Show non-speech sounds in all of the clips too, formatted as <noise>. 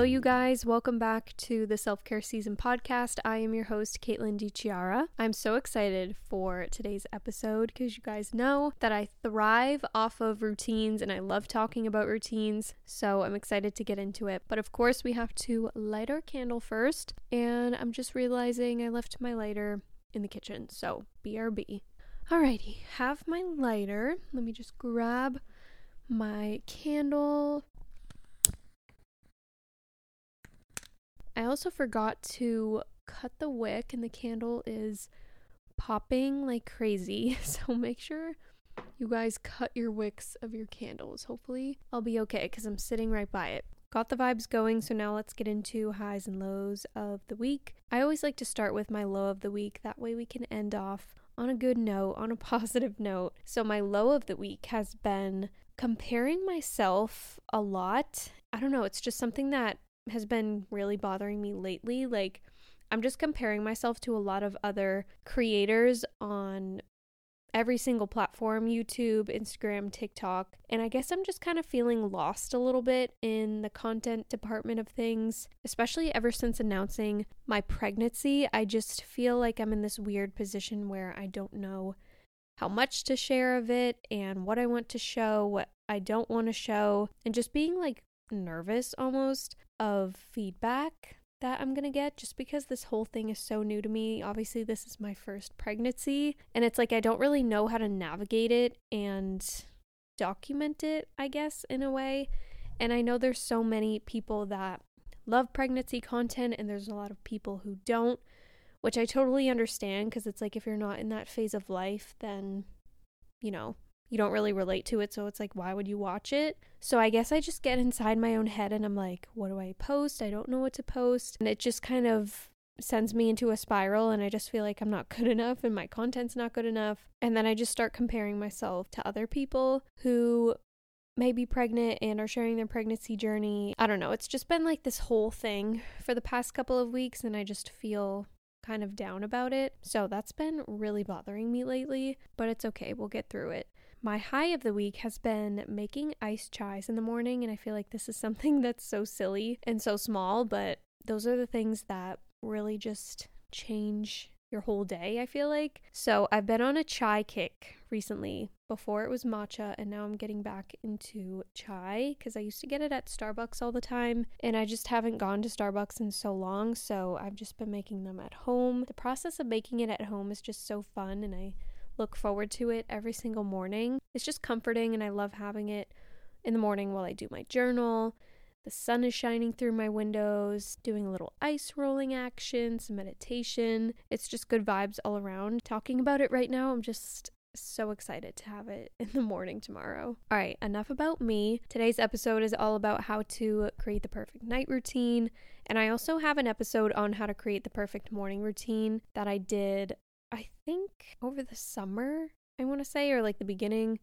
Hello, you guys. Welcome back to the Self Care Season podcast. I am your host, Caitlin DeChiara. I'm so excited for today's episode because you guys know that I thrive off of routines and I love talking about routines. So I'm excited to get into it. But of course, we have to light our candle first. And I'm just realizing I left my lighter in the kitchen. So BRB. Alrighty, have my lighter. Let me just grab my candle. I also forgot to cut the wick, and the candle is popping like crazy. <laughs> So make sure you guys cut your wicks of your candles. Hopefully, I'll be okay because I'm sitting right by it. Got the vibes going, so now let's get into highs and lows of the week. I always like to start with my low of the week, that way we can end off on a good note, on a <laughs> positive note. So, my low of the week has been comparing myself a lot. I don't know, it's just something that has been really bothering me lately. Like, I'm just comparing myself to a lot of other creators on every single platform YouTube, Instagram, TikTok. And I guess I'm just kind of feeling lost a little bit in the content department of things, especially ever since announcing my pregnancy. I just feel like I'm in this weird position where I don't know how much to share of it and what I want to show, what I don't want to show, and just being like nervous almost of feedback that I'm gonna get just because this whole thing is so new to me. Obviously, this is my first pregnancy, and it's like I don't really know how to navigate it and document it, I guess, in a way. And I know there's so many people that love pregnancy content, and there's a lot of people who don't, which I totally understand because it's like if you're not in that phase of life, then, you know, you don't really relate to it. So it's like, why would you watch it? So I guess I just get inside my own head and I'm like, what do I post? I don't know what to post. And it just kind of sends me into a spiral and I just feel like I'm not <laughs> good enough and my content's not good enough. And then I just start comparing myself to other people who may be pregnant and are sharing their pregnancy journey. I don't know. It's just been like this whole thing for the past couple of weeks and I just feel kind of down about it. So that's been really bothering me lately, but it's okay. We'll get through it. My high of the week has been making iced chais in the morning, and I feel like this is something <laughs> that's so silly and so small, but those are the things that really just change your whole day, I feel like. So I've been on a chai kick recently. Before it was matcha, and now I'm getting back into chai because I used to get it at Starbucks all the time, and I just haven't gone to Starbucks in so long. So I've just been making them at home. The process of making it at home is just so fun, and I look forward to it every single morning. It's just comforting, and I love having it in the morning while I do my journal. The sun is shining through my windows, doing a little ice rolling action, some meditation. It's just good vibes all around. Talking about it right now, I'm just so excited to have it in the morning tomorrow. All right, enough about me. Today's episode is all about how to create the perfect night routine. And I also have an episode on how to create the perfect morning routine that I did I think over the summer, I want to say, or like the beginning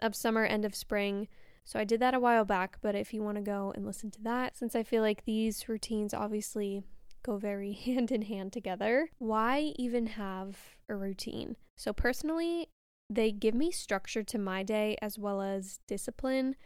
of summer, end of spring. So I did that a while back, but if you want to go and listen to that, since I feel like these routines obviously go very <laughs> hand in hand together, why even have a routine? So personally, they give me structure to my day as well as discipline.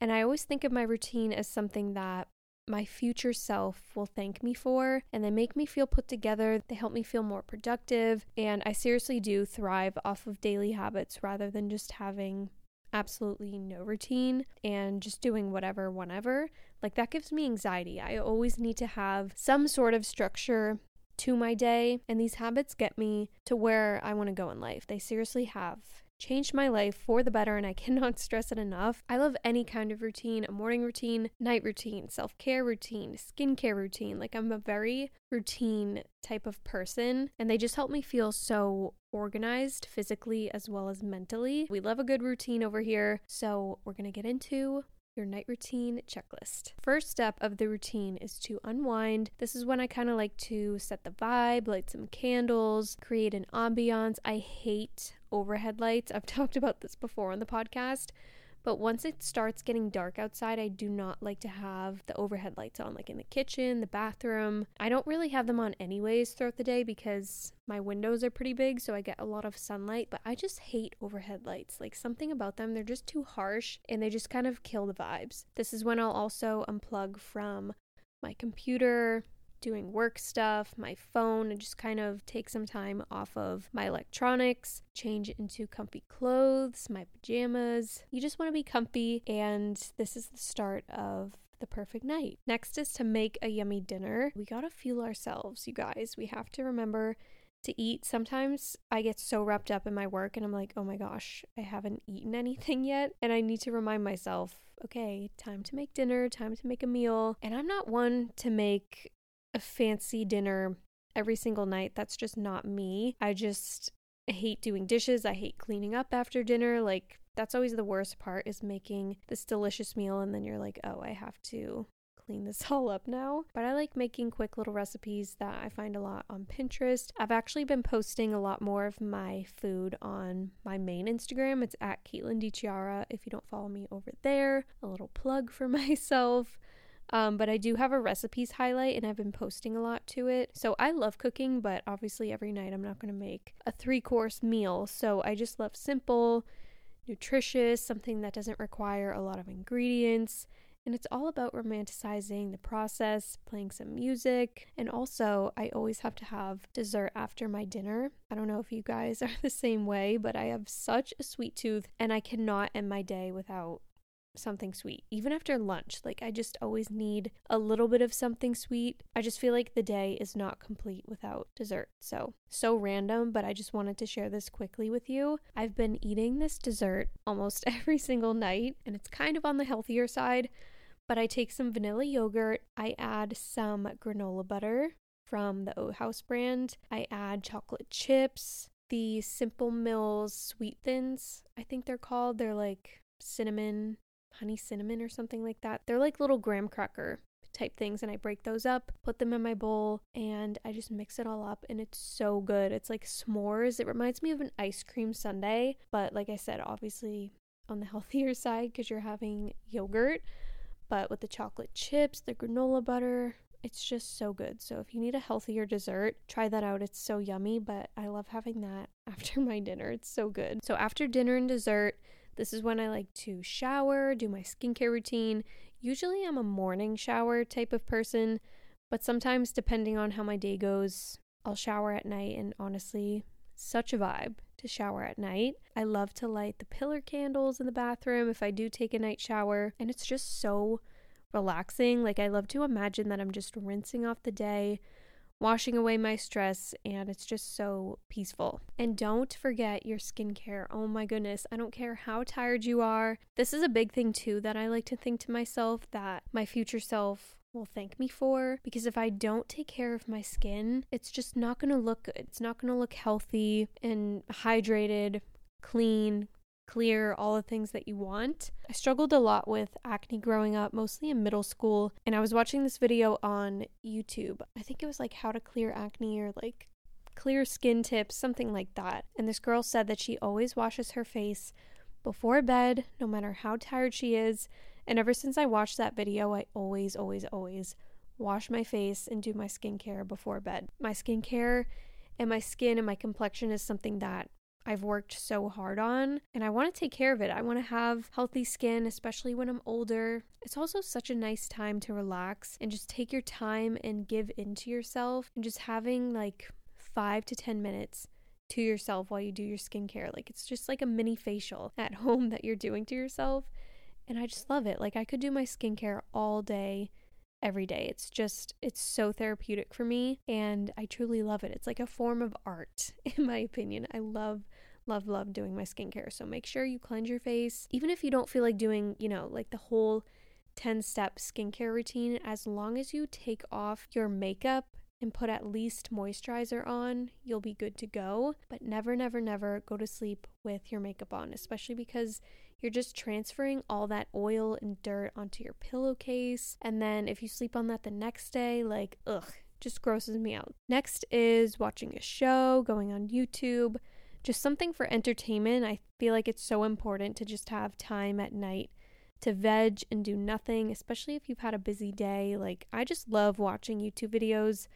And I always think of my routine as something that my future self will thank me for and they make me feel put together. They help me feel more productive. And I seriously do thrive off of daily habits rather than just having absolutely no routine and just doing whatever whenever. Like that gives me anxiety. I always need to have some sort of structure to my day, and these habits get me to where I want to go in life. They seriously have changed my life for the better, and I <laughs> cannot stress it enough. I love any kind of routine a morning routine, night routine, self care routine, skincare routine. Like, I'm a very routine type of person, and they just help me feel so organized physically as well as mentally. We love a good routine over here, so we're gonna get into your night routine checklist. First step of the routine is to unwind. This is when I kind of like to set the vibe, light some candles, create an ambiance. I hate overhead lights. I've <laughs> talked about this before on the podcast. But once it starts getting dark outside, I do not like to have the overhead lights on, like in the kitchen, the bathroom. I don't really have them on anyways throughout the day because my windows are pretty big, so I get a lot of sunlight. But I just hate overhead lights. Like something about them, they're just too harsh and they just kind of kill the vibes. This is when I'll also unplug from my computer, doing work stuff, my phone, and just kind of take some time off of my electronics, change into comfy clothes, my pajamas. You just want to be comfy, and this is the start of the perfect night. Next is to make a yummy dinner. We gotta fuel ourselves, you guys. We have to remember to eat. Sometimes I get so wrapped up in my work and I'm like, oh my gosh, I haven't eaten anything yet. And I need to remind myself, okay, time to make dinner, time to make a meal. And I'm not one to make a fancy dinner every single night. That's just not me. I just hate doing dishes. I hate cleaning up after dinner. Like, that's always the worst part is making this delicious meal and then you're like, oh, I have to clean this <laughs> all up now. But I like making quick little recipes that I find a lot on Pinterest. I've actually been posting a lot more of my food on my main Instagram. It's at Caitlin DeChiara. If you don't follow me over there, a little plug for <laughs> myself. Um, but I do have a recipes highlight and I've been posting a lot to it. So I love cooking, but obviously every night I'm not going to make a three course meal. So I just love simple, nutritious, something that doesn't require a lot of ingredients and it's all about romanticizing the process, playing some music, and also I always have to have dessert after my dinner. I don't know if you guys <laughs> are the same way, but I have such a sweet tooth and I cannot end my day without something sweet. Even after lunch, like I just always need a little bit of something sweet. I just feel like the day is not complete without dessert. So, so random, but I just wanted to share this quickly with you. I've been eating this dessert almost <laughs> every single night, and it's kind of on the healthier side but I take some vanilla yogurt, I add some granola butter from the Oat Haus brand, I add chocolate chips, the Simple Mills Sweet Thins, I think they're called. They're like cinnamon, honey cinnamon or something like that. They're like little graham cracker type things and I break those up, put them in my bowl, and I just mix it all up and it's so good. It's like s'mores. It reminds me of an ice cream sundae, but like I said, obviously on the <laughs> healthier side because you're having yogurt. But with the chocolate chips, the granola butter, it's just so good. So if you need a healthier dessert, try that out. It's so yummy, but I love having that <laughs> after my dinner. It's so good. So after dinner and dessert, this is when I like to shower, do my skincare routine. Usually I'm a morning shower type of person, but sometimes depending on how my day goes, I'll shower at night and honestly, such a vibe to shower at night. I love to light the pillar candles in the bathroom if I do take a night shower, and it's just so relaxing. Like, I love to imagine that I'm just rinsing off the day, washing away my stress, and it's just so peaceful. And don't forget your skincare. Oh my goodness, I don't care how tired you are. This is a big thing, too, that I like to think to myself that my future self will thank me for because if I don't take care of my skin, it's just not going to look good. It's not going to look healthy and hydrated, clean, clear, all the things that you want. I struggled a lot with acne growing up, mostly in middle school, and I was watching this video on YouTube. I think it was like how to clear acne or like clear skin tips, something like that. And this girl said that she always washes her face before bed, no matter how tired she is, and ever since I watched that video, I always, always, always wash my face and do my skincare before bed. My skincare and my skin and my complexion is something that I've worked so hard on and I want to take care of it. I want to have healthy skin, especially when I'm older. It's also such a nice time to relax and just take your time and give into yourself and just having like five to 10 minutes to yourself while you do your skincare. Like it's just like a mini facial at <laughs> home that you're doing to yourself. And I just love it. Like I could do my skincare all day, every day. It's just, it's so therapeutic for me. And I truly love it. It's like a form of art, <laughs> in my opinion. I love love, love doing my skincare. So make sure you cleanse your face. Even if you don't feel like doing, you know, like the whole 10 step skincare routine, as long as you take off your makeup and put at least moisturizer on, you'll be good to go. But never, never, never go to sleep with your makeup on, especially because you're just transferring all that oil and dirt onto your pillowcase. And then if you sleep on that the next day, like, ugh, just grosses me out. Next is watching a show, going on YouTube, just something for entertainment. I feel like it's so important to just have time at night to veg and do nothing, especially if you've had a busy day. Like, I just love watching YouTube videos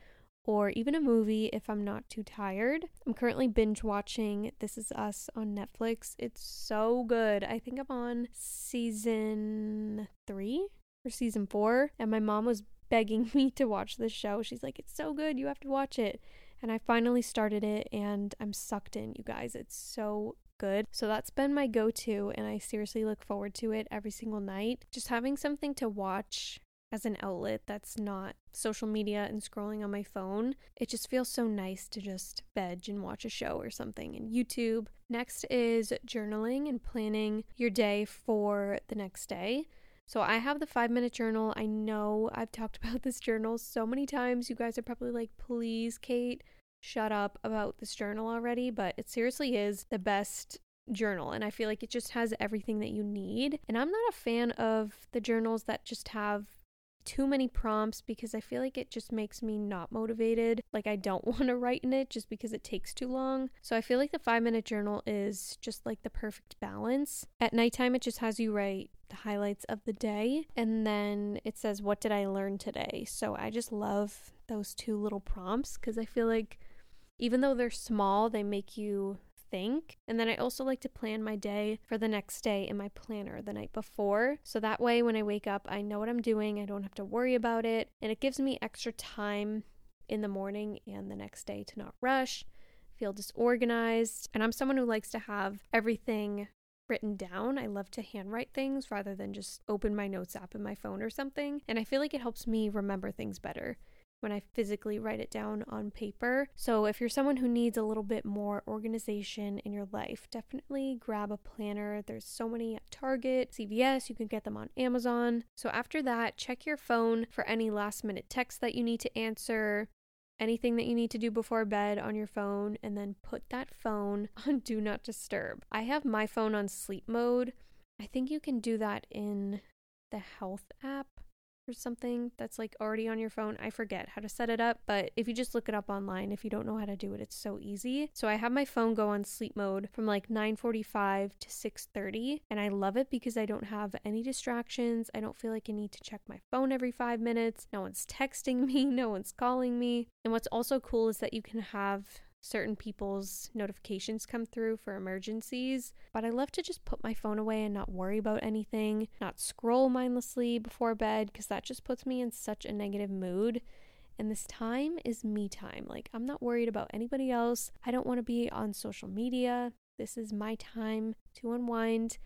or even a movie if I'm not too tired. I'm currently binge watching This Is Us on Netflix. It's so good. I think I'm on season three or season four, and my mom was begging <laughs> me to watch this show. She's like, It's so good, you have to watch it. And I finally started it and I'm sucked in, you guys. It's so good. So that's been my go to, and I seriously look forward to it every single night. Just having something to watch as an outlet that's not social media and scrolling on my phone. It just feels so nice to just veg and watch a show or something in YouTube. Next is journaling and planning your day for the next day. So I have the five minute journal. I know I've talked <laughs> about this journal so many times. You guys are probably like, please, Kate, shut up about this journal already, but it seriously is the best journal and I feel like it just has everything that you need. And I'm not a fan of the journals that just have too many prompts because I feel like it just makes me not motivated. Like I don't <laughs> want to write in it just because it takes too long. So I feel like the 5 minute journal is just like the perfect balance. At nighttime it just has you write the highlights of the day and then it says what did I learn today. So I just love those two little prompts cuz I feel like even though they're small, they make you think. And then I also like to plan my day for the next day in my planner the night before. So that way, when I wake up, I know what I'm doing. I don't have to worry about it. And it gives me extra time in the morning and the next day to not rush, feel disorganized. And I'm someone who likes to have everything written down. I love to handwrite things rather than just open my notes app in my phone or something. And I feel like it helps me remember things better when I physically write it down on paper. So, if you're someone who needs a little bit more organization in your life, definitely grab a planner. There's so many at Target, CVS, you can get them on Amazon. So, after that, check your phone for any last minute texts that you need to answer. Anything that you need to do before bed on your phone, and then put that phone <laughs> on Do Not Disturb. I have my phone on sleep mode. I think you can do that in the health app or something that's like already on your phone. I forget how to set it up, but if you just look it up online, if you don't know how to do it, it's so easy. So I have my phone go on sleep mode from like 9:45 to 6:30, and I love it because I don't have any distractions. I don't feel like I need to check my phone every 5 minutes. No one's texting <laughs> me, no one's calling me. And what's also cool is that you can have certain people's notifications come through for emergencies, but I love to just put my phone away and not worry about anything, not scroll mindlessly before bed because that just puts me in such a negative mood. And this time is me time. Like, I'm not worried about anybody else. I don't want to be on social media. This is my time to unwind,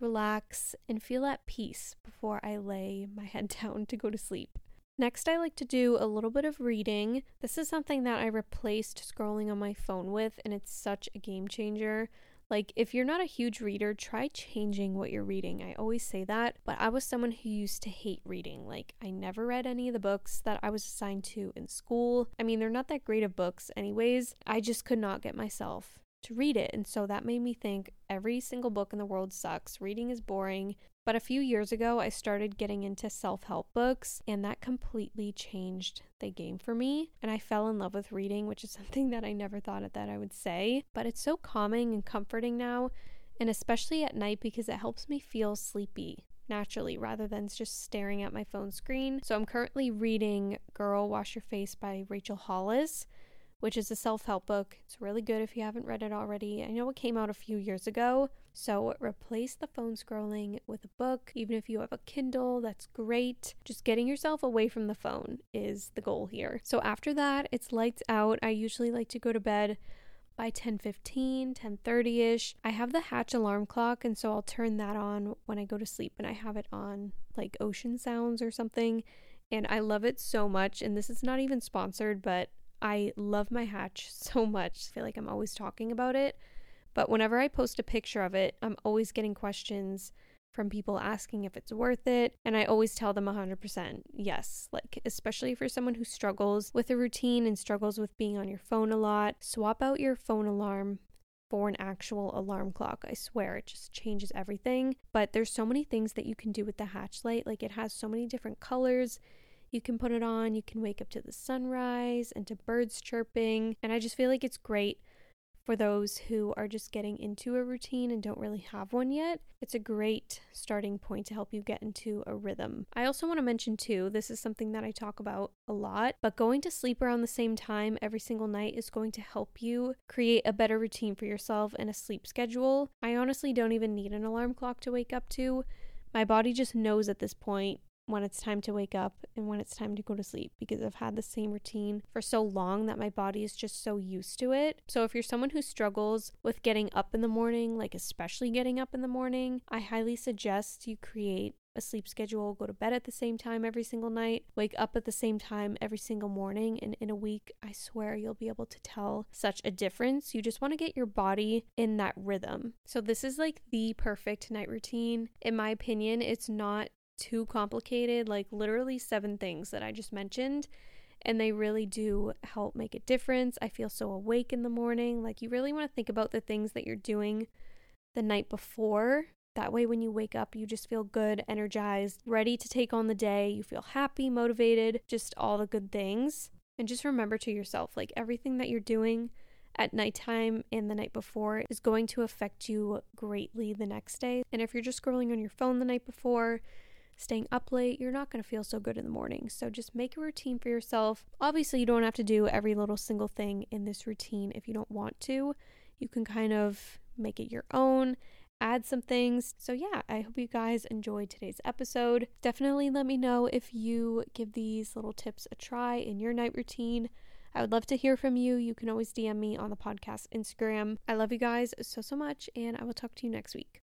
relax, and feel at peace before I lay my <laughs> head down to go to sleep. Next, I like to do a little bit of reading. This is something that I replaced scrolling on my phone with, and it's such a game changer. Like, if you're not a huge reader, try changing what you're reading. I always say that, but I was someone who used to hate reading. Like, I never read any of the books that I was assigned to in school. I mean, they're not that great of books, anyways. I just could not get myself to read it. And so that made me think every single book in the world sucks. Reading is boring. But a few years ago, I started getting into self help books, and that completely changed the game for me. And I fell in love with reading, which is <laughs> something that I never thought that I would say. But it's so calming and comforting now, and especially at night because it helps me feel sleepy naturally rather than just staring at my phone screen. So I'm currently reading Girl Wash Your Face by Rachel Hollis which is a self help book. It's really good if you haven't read it already. I know it came out a few years ago, so replace the phone scrolling with a book. Even if you have a Kindle, that's great. Just getting yourself away from the phone is the goal here. So after that, it's lights out. I usually like to go to bed by 10:15, 10:30ish. I have the Hatch alarm clock and so I'll turn that on when I go to sleep and I have it on like ocean sounds or something and I love it so much and this is not even sponsored but I love my hatch <laughs> so much. I feel like I'm always talking about it. But whenever I post a picture of it, I'm always getting questions from people asking if it's worth it. And I always tell them 100% yes. Like, especially for someone who struggles with a routine and struggles with being on your phone a lot, swap out your phone alarm for an actual alarm clock. I swear it just changes everything. But there's so many things that you can do with the hatch light. Like, it has so many different colors. You can put it on, you can wake up to the sunrise and to birds chirping. And I just feel like it's great for those who are just getting into a routine and don't really have one yet. It's a great starting point to help you get into a rhythm. I also want to mention, too, this is something that I talk about a lot, but going to sleep around the same time every single night is going to help you create a better routine for yourself and a sleep schedule. I honestly don't even need an alarm clock to wake up to. My body just knows at this point when it's time to wake up and when it's time to go to sleep because I've had the same routine for so long that my body is just so used to it. So if you're someone who struggles with getting up in the morning, like especially getting up in the morning, I highly suggest you create a sleep schedule, go to bed at the same time every single night, wake up at the same time every single morning. And in a week, I swear you'll be able to tell such a difference. You just want to get your body in that rhythm. So, this is like the perfect night routine. In my opinion, it's not too complicated, like literally seven things that I just mentioned. And they really do help make a difference. I feel so awake in the morning. Like, you really want to think about the things that you're doing the night before that way, when you wake up, you just feel good, energized, ready to take on the day. You feel happy, motivated, just all the good things. And just remember to yourself like everything that you're doing at nighttime and the night before is going to affect you greatly the next day. And if you're just scrolling on your phone the night before, staying up late, you're not going to feel so good in the morning. So just make a routine for yourself. Obviously, you don't have to do every little single thing in this routine if you don't want to. You can kind of make it your own add some things. So, yeah, I hope you guys enjoyed today's episode. Definitely let me know if you give these little tips a try in your night routine. I would love to hear from you. You can always DM me on the podcast Instagram. I love you guys so, so much, and I will talk to you next week.